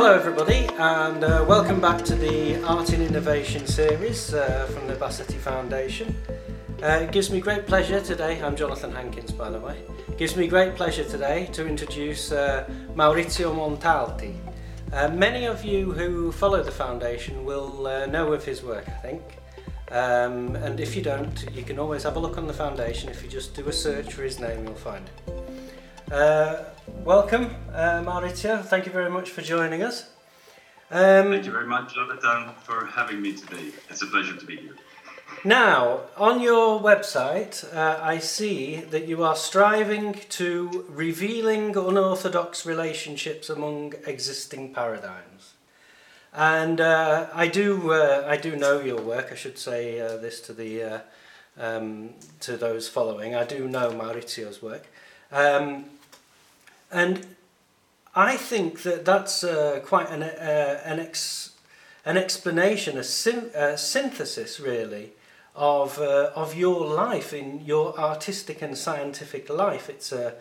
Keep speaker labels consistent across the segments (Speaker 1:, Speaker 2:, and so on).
Speaker 1: Hello, everybody, and uh, welcome back to the Art in Innovation series uh, from the Bassetti Foundation. Uh, it gives me great pleasure today, I'm Jonathan Hankins by the way, it gives me great pleasure today to introduce uh, Maurizio Montalti. Uh, many of you who follow the foundation will uh, know of his work, I think. Um, and if you don't, you can always have a look on the foundation. If you just do a search for his name, you'll find it. Uh, welcome, uh, Maurizio. Thank you very much for joining us.
Speaker 2: Um, Thank you very much, Jonathan, for having me today. It's a pleasure to be here.
Speaker 1: Now, on your website, uh, I see that you are striving to revealing unorthodox relationships among existing paradigms. And uh, I do, uh, I do know your work. I should say uh, this to the, uh, um, to those following. I do know Maurizio's work, um, and I think that that's uh, quite an, an, ex, an explanation, a, syn- synthesis, really, of uh, of your life in your artistic and scientific life. It's a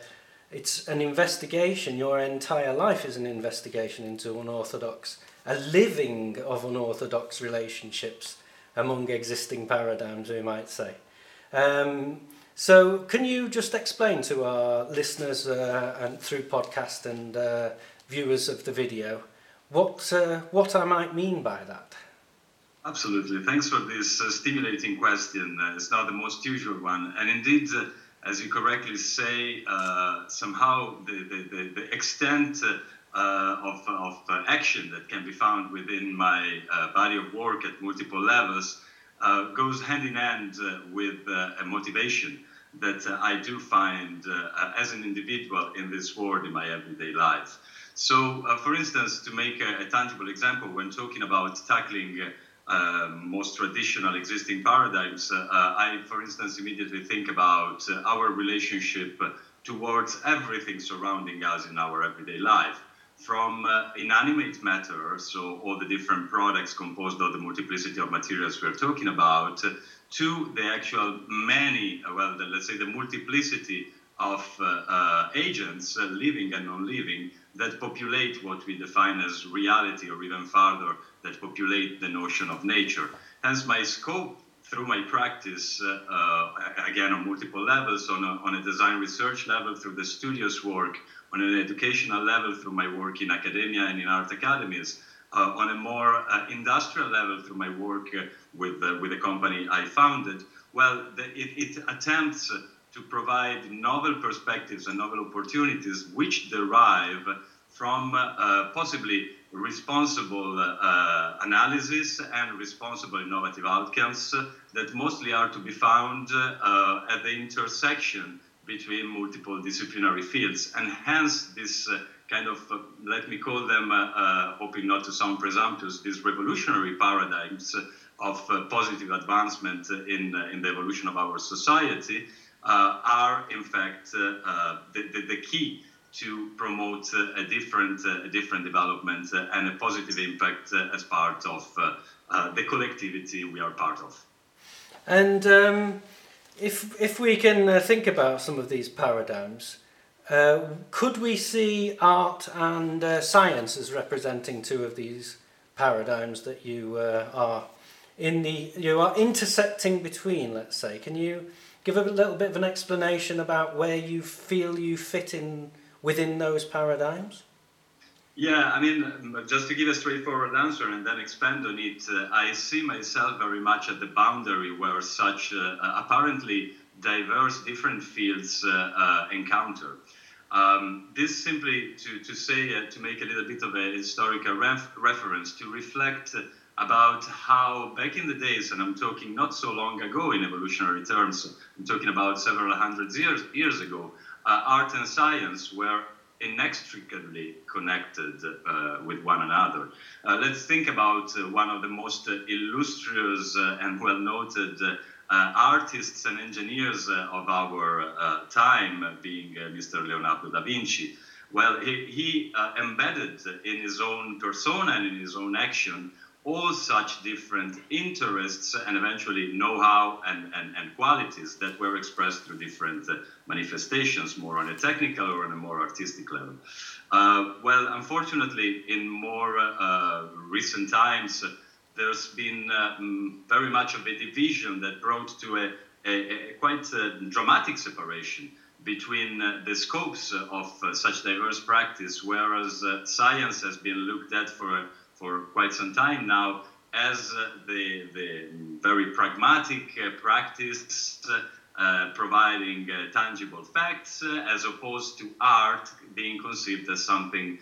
Speaker 1: it's an investigation. Your entire life is an investigation into unorthodox, a living of unorthodox relationships among existing paradigms, we might say. Um, so, can you just explain to our listeners uh, and through podcast and uh, viewers of the video what uh, what I might mean by that?
Speaker 2: Absolutely. Thanks for this uh, stimulating question. Uh, it's not the most usual one. And indeed, uh, as you correctly say, somehow the, the, the, the extent of, of action that can be found within my body of work at multiple levels Uh, goes hand in hand uh, with uh, a motivation that I do find as an individual in this world in my everyday life. So, for instance, to make a, a, tangible example, when talking about tackling um, most traditional existing paradigms, uh, I, for instance, immediately think about uh, our relationship towards everything surrounding us in our everyday life. From uh, inanimate matter, so all the different products composed of the multiplicity of materials we're talking about, to the actual many, well, the, let's say the multiplicity of uh, uh, agents, uh, living and non living, that populate what we define as reality or even further that populate the notion of nature. Hence, my scope through my practice, uh, uh, again on multiple levels, on a, on a design research level, through the studios work, on an educational level, through my work in academia and in art academies, uh, on a more uh, industrial level, through my work uh, with, uh, with the company I founded, well, the, it, it attempts to provide novel perspectives and novel opportunities which derive from possibly responsible uh, analysis and responsible innovative outcomes that mostly are to be found uh, at the intersection between multiple disciplinary fields. And hence, this uh, kind of, uh, let me call them, uh, uh, hoping not to sound presumptuous, these revolutionary paradigms of positive advancement in, in the evolution of our society are, in fact, the, the, the key to promote a different, a different development and a positive impact as part of uh, the collectivity we are part of.
Speaker 1: And um, if, if we can uh, think about some of these paradigms, uh, could we see art and uh, science as representing two of these paradigms that you uh, are in the you are intersecting between? Let's say, can you give a little bit of an explanation about where you feel you fit in within those paradigms?
Speaker 2: Yeah, I mean, just to give a straightforward answer and then expand on it, uh, I see myself very much at the boundary where such uh, apparently diverse different fields uh, uh encounter. Um, this simply to, to say, uh, to make a little bit of a historical ref- reference, to reflect about how back in the days, and I'm talking not so long ago in evolutionary terms, I'm talking about several hundred years, years ago, uh, art and science were inextricably connected uh, with one another. Uh, let's think about uh, one of the most uh, illustrious uh, and well noted artists and engineers of our time, being Mr. Leonardo da Vinci. Well, he, he embedded in his own persona and in his own action
Speaker 3: all such different interests and eventually know-how and, and, and qualities that were expressed through different uh, manifestations, more on a technical or on a more artistic level. Uh, well, unfortunately, in more uh, recent times, there's been um, very much of a division that brought to a, a, a quite a dramatic separation between uh, the scopes of uh, such diverse practice, whereas uh, science has been looked at for, for quite some time now as the, the very pragmatic practice uh, providing uh, tangible facts uh, as opposed to art being conceived as something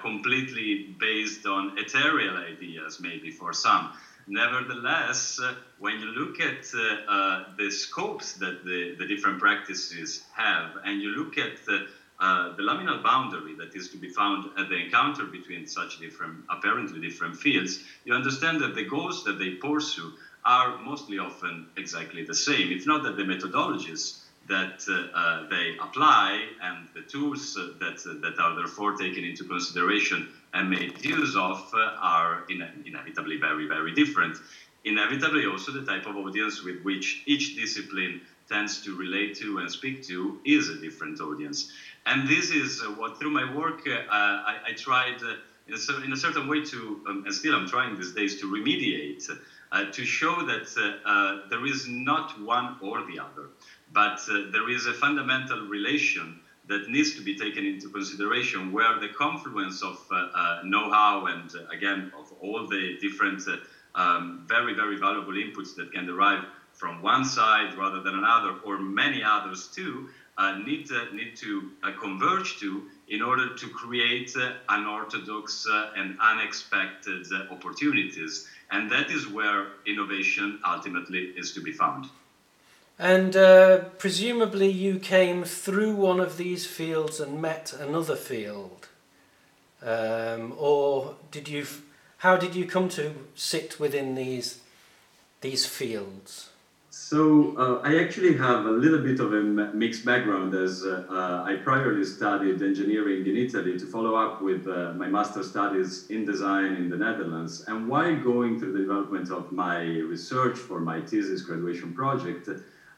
Speaker 3: completely based on ethereal ideas, maybe for some. Nevertheless, uh, when you look at uh, uh, the scopes that the, the different practices have, and you look at the, uh, the laminal boundary that is to be found at the encounter between such different, apparently different fields, you understand that the goals that they pursue are mostly often exactly the same. It's not that the methodologies that uh, uh, they apply and the tools that, that are therefore taken into consideration and made use of uh, are inevitably very, very different. Inevitably, also, the type of audience with which each discipline tends to relate to and speak to is a different audience. And this is uh, what, through my work, uh, I, I, tried uh, in, a, in, a, certain way to, um, and still I'm trying these days to remediate, to show that there is not one or the other, but there is a fundamental relation that needs to be taken into consideration where the confluence of uh, uh, know-how and uh, again of all the different um, very very valuable inputs that can derive from one side rather than another or many others too need, uh, need to uh, converge to in order to create unorthodox and unexpected opportunities. And that is where innovation ultimately is to be found.
Speaker 1: And uh, presumably you came through one of these fields and met another field. Um, or did you, how did you come to sit within these, these fields?
Speaker 2: So uh, I actually have a little bit of a mixed background as uh, uh, I priorly studied engineering in Italy to follow up with uh, my master studies in design in the Netherlands. And while going through the development of my research for my thesis graduation project,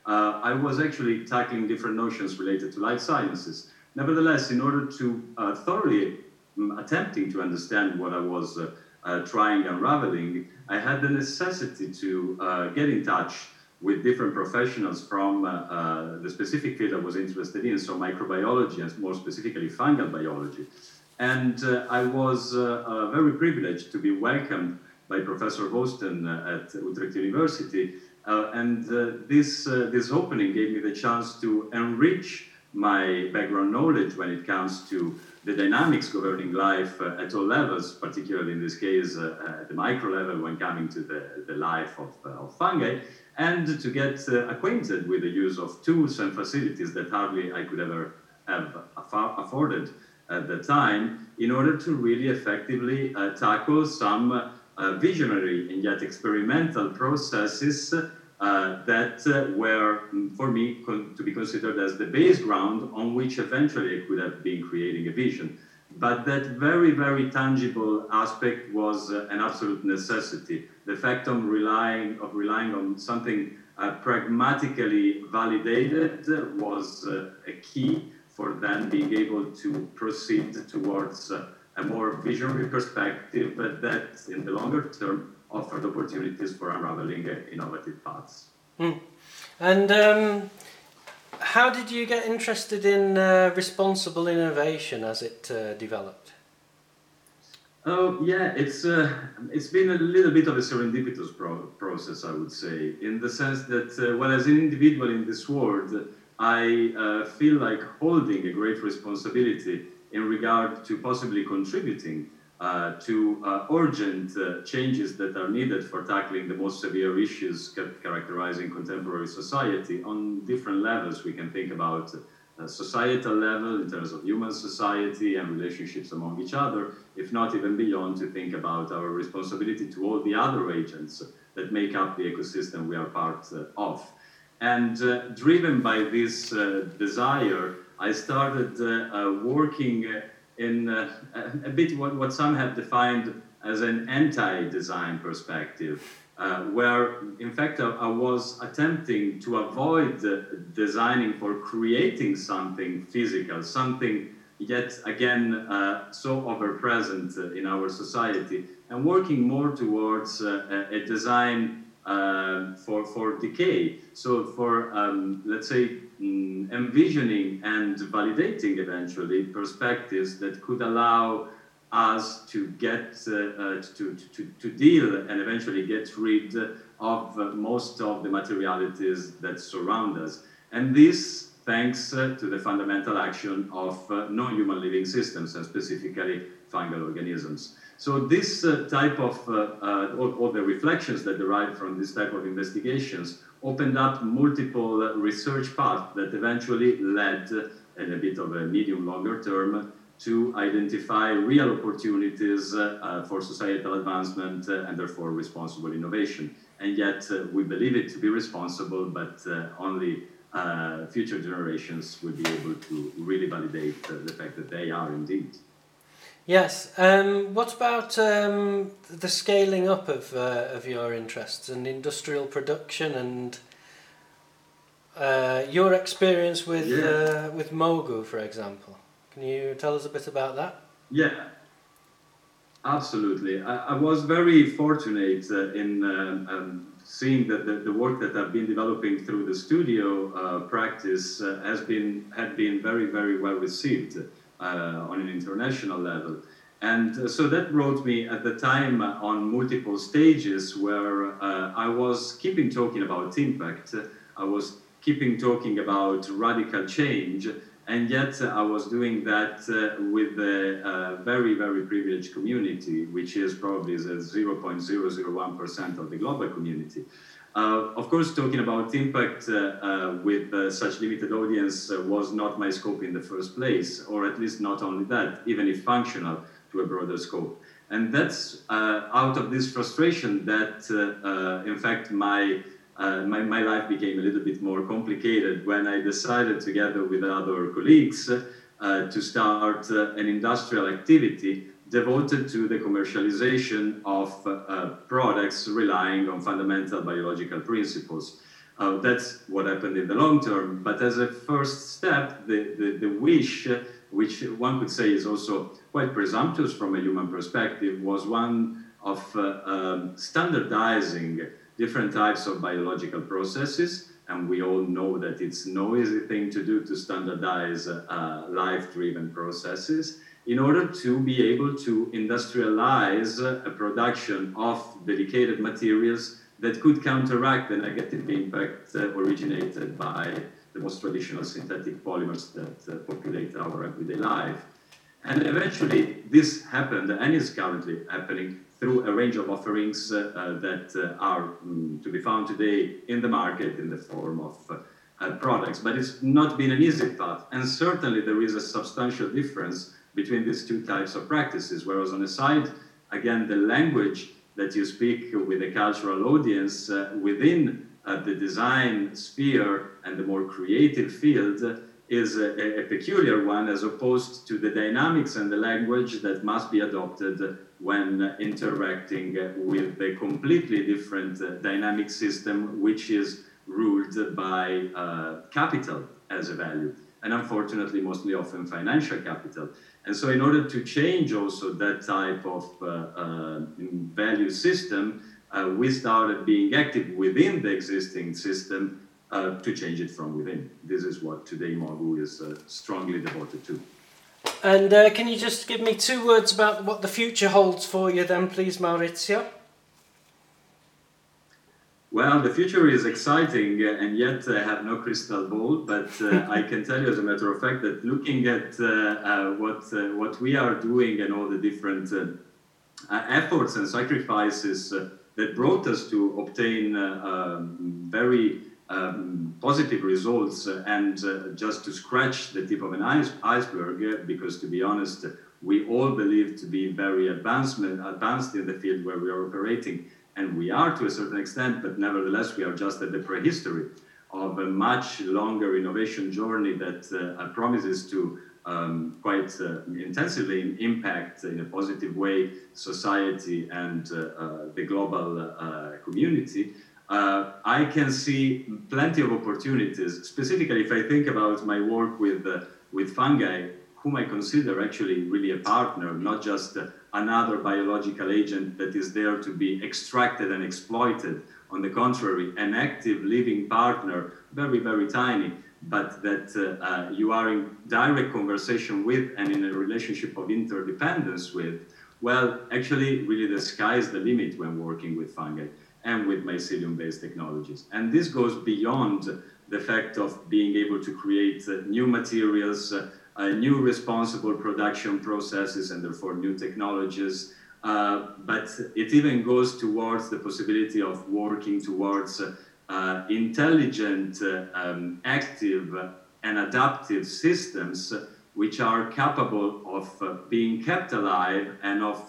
Speaker 2: uh, I was actually tackling different notions related to life sciences. Nevertheless, in order to uh, thoroughly um, attempting to understand what I was trying unraveling, I had the necessity to get in touch with different professionals from uh, the specific field I was interested in, so microbiology and more specifically fungal biology. And I was very privileged to be welcomed by Professor Wösten at Utrecht University uh, and uh, this, uh, this opening gave me the chance to enrich my background knowledge when it comes to the dynamics governing life uh, at all levels, particularly in this case uh, at the micro level when coming to the, the life of, uh, of fungi, and to get acquainted with the use of tools and facilities that hardly I could ever have afforded at the time in order to really effectively tackle some uh, visionary and yet experimental processes uh, that uh, were, mm, for me, con- to be considered as the base ground on which eventually I could have been creating a vision. But that very, very tangible aspect was uh, an absolute necessity. The fact of relying, of relying on something uh, pragmatically validated was uh, a key for then being able to proceed towards a more visionary perspective that in the longer term offered opportunities for unraveling innovative paths.
Speaker 1: Mm. And um, how did you get interested in uh, responsible innovation as it uh, developed?
Speaker 2: Oh yeah, it's uh, it's been a little bit of a serendipitous pro- process, I would say, in the sense that uh, well, as an individual in this world, I uh, feel like holding a great responsibility in regard to possibly contributing uh, to uh, urgent uh, changes that are needed for tackling the most severe issues ca- characterizing contemporary society on different levels. We can think about societal level in terms of human society and relationships among each other, if not even beyond, to think about our responsibility to all the other agents that make up the ecosystem we are part uh, of. And uh, driven by this desire I started uh, uh, working in uh, a bit what, what some have defined as an anti-design perspective, uh, where in fact I, I, was attempting to avoid designing for creating something physical, something yet again uh, so ever present in our society, and working more towards uh, a design uh, for, for decay. So for, um, let's say, mm, envisioning and validating eventually perspectives that could allow us to get uh, uh, to, to, to deal and eventually get rid of uh, most of the materialities that surround us. And this thanks uh, to the fundamental action of uh, non-human living systems and specifically fungal organisms. So this uh, type of, all, all, the reflections that derive from this type of investigations opened up multiple research paths that eventually led, in a bit of a medium longer term, to identify real opportunities uh, for societal advancement uh, and therefore responsible innovation. And yet uh, we believe it to be responsible, but only future generations will be able to really validate the fact that they are indeed.
Speaker 1: Yes. Um, what about um, the scaling up of uh, of your interests and industrial production and uh, your experience with yeah. uh, with Mogu, for example? Can you tell us a bit about that?
Speaker 2: Yeah, absolutely. I, I was very fortunate uh, in um, um, seeing that the, the, work that I've been developing through the studio uh, practice uh, has been had been very very well received uh, on an international level. And uh, so that brought me at the time on multiple stages where uh, I was keeping talking about impact, I was keeping talking about radical change, and yet uh, I was doing that uh, with a uh, very, very privileged community, which is probably the 0.001% of the global community. Uh, of course, talking about impact uh, uh, with such limited audience was not my scope in the first place, or at least not only that, even if functional to a broader scope. And that's out of this frustration that, in fact, my uh, my, my life became a little bit more complicated when I decided, together with other colleagues, uh, to start uh, an industrial activity devoted to the commercialization of uh, products relying on fundamental biological principles. Uh, that's what happened in the long term. But as a first step, the, the, the wish, which one could say is also quite presumptuous from a human perspective, was one of uh, um, standardizing different types of biological processes. And we all know that it's no easy thing to do to standardize uh, life driven processes in order to be able to industrialize a production of dedicated materials that could counteract the negative impact uh, originated by the most traditional synthetic polymers that uh, populate our everyday life. And eventually, this happened and is currently happening through a range of offerings uh, uh, that uh, are um, to be found today in the market in the form of products. But it's not been an easy path. And certainly there is a substantial difference between these two types of practices. Whereas on the side, again, the language that you speak with a cultural audience uh, within uh, the design sphere and the more creative field is a, a, peculiar one as opposed to the dynamics and the language that must be adopted when interacting with a completely different uh, dynamic system which is ruled by uh, capital as a value and unfortunately mostly often financial capital. And so in order to change also that type of uh, uh value system uh, started being active within the existing system uh, to change it from within. This is what today Mogu is uh, strongly devoted to.
Speaker 1: And uh, can you just give me two words about what the future holds for you, then, please, Maurizio?
Speaker 2: Well, the future is exciting, uh, and yet I have no crystal ball. But uh, I can tell you, as a matter of fact, that looking at uh, what what we are doing and all the different efforts and sacrifices that brought us to obtain um, very um, positive results and uh, just to scratch the tip of an ice, iceberg, uh, because to be honest, we all believe to be very advancement, advanced in the field where we are operating, and we are to a certain extent, but nevertheless, we are just at the prehistory of a much longer innovation journey that uh, promises to um, quite uh, intensively impact in a positive way society and uh, uh, the global uh, I can see plenty of opportunities. Specifically, if I think about my work with with fungi, whom I consider actually really a partner, not just another biological agent that is there to be extracted and exploited. On the contrary, an active living partner, very, very tiny, but that uh, uh, you are in direct conversation with and in a relationship of interdependence with, well, actually, really the sky is the limit when working with fungi and with mycelium based technologies. And this goes beyond the fact of being able to create uh, new materials, uh, uh, new responsible production processes, and therefore new technologies. But it even goes towards the possibility of working towards uh, intelligent, uh, um, active, and adaptive systems which are capable of being kept alive and of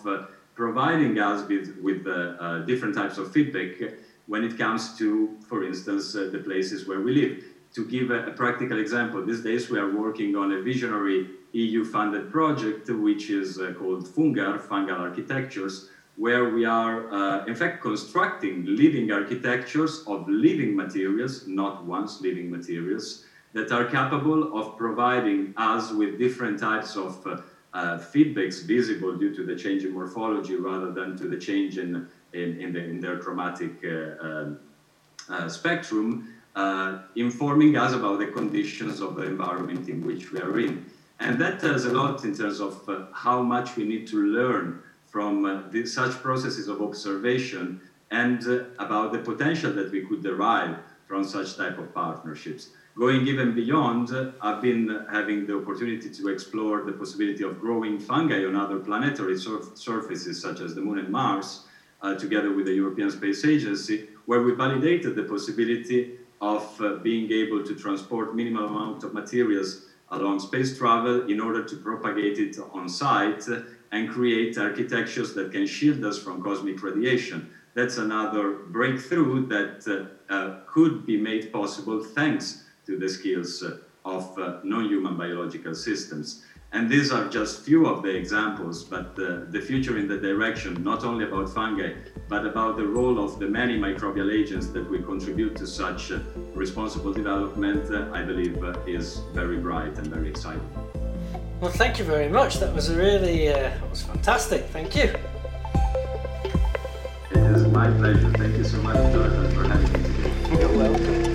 Speaker 2: providing us with, with uh, different types of feedback when it comes to, for instance, the places where we live. To give a, a, practical example, these days we are working on a visionary EU funded project which is called FUNGAR, Fungal Architectures, where we are, uh, in fact, constructing living architectures of living materials, not once living materials, that are capable of providing us with different types of uh, uh, feedbacks visible due to the change in morphology rather than to the change in, in, in, the, in their chromatic uh, um, uh, spectrum, uh, informing us about the conditions of the environment in which we are in. And that tells a lot in terms of how much we need to learn from the, such processes of observation and about the potential that we could derive from such type of partnerships. Going even beyond, I've been having the opportunity to explore the possibility of growing fungi on other planetary surf- surfaces, such as the Moon and Mars, uh, together with the European Space Agency, where we validated the possibility of uh, being able to transport minimal amount of materials along space travel in order to propagate it on site and create architectures that can shield us from cosmic radiation. That's another breakthrough that uh, uh, could be made possible thanks to the skills uh, of uh, non-human biological systems. And these are just few of the examples, but the future in the direction, not only about fungi, but about the role of the many microbial agents that will contribute to such uh, responsible development, uh, I believe is very bright and very exciting.
Speaker 1: Well, thank you very much. That was a really, uh, that was fantastic. Thank you.
Speaker 2: It is my pleasure. Thank you so much, Jonathan, for having me today.
Speaker 1: You're welcome.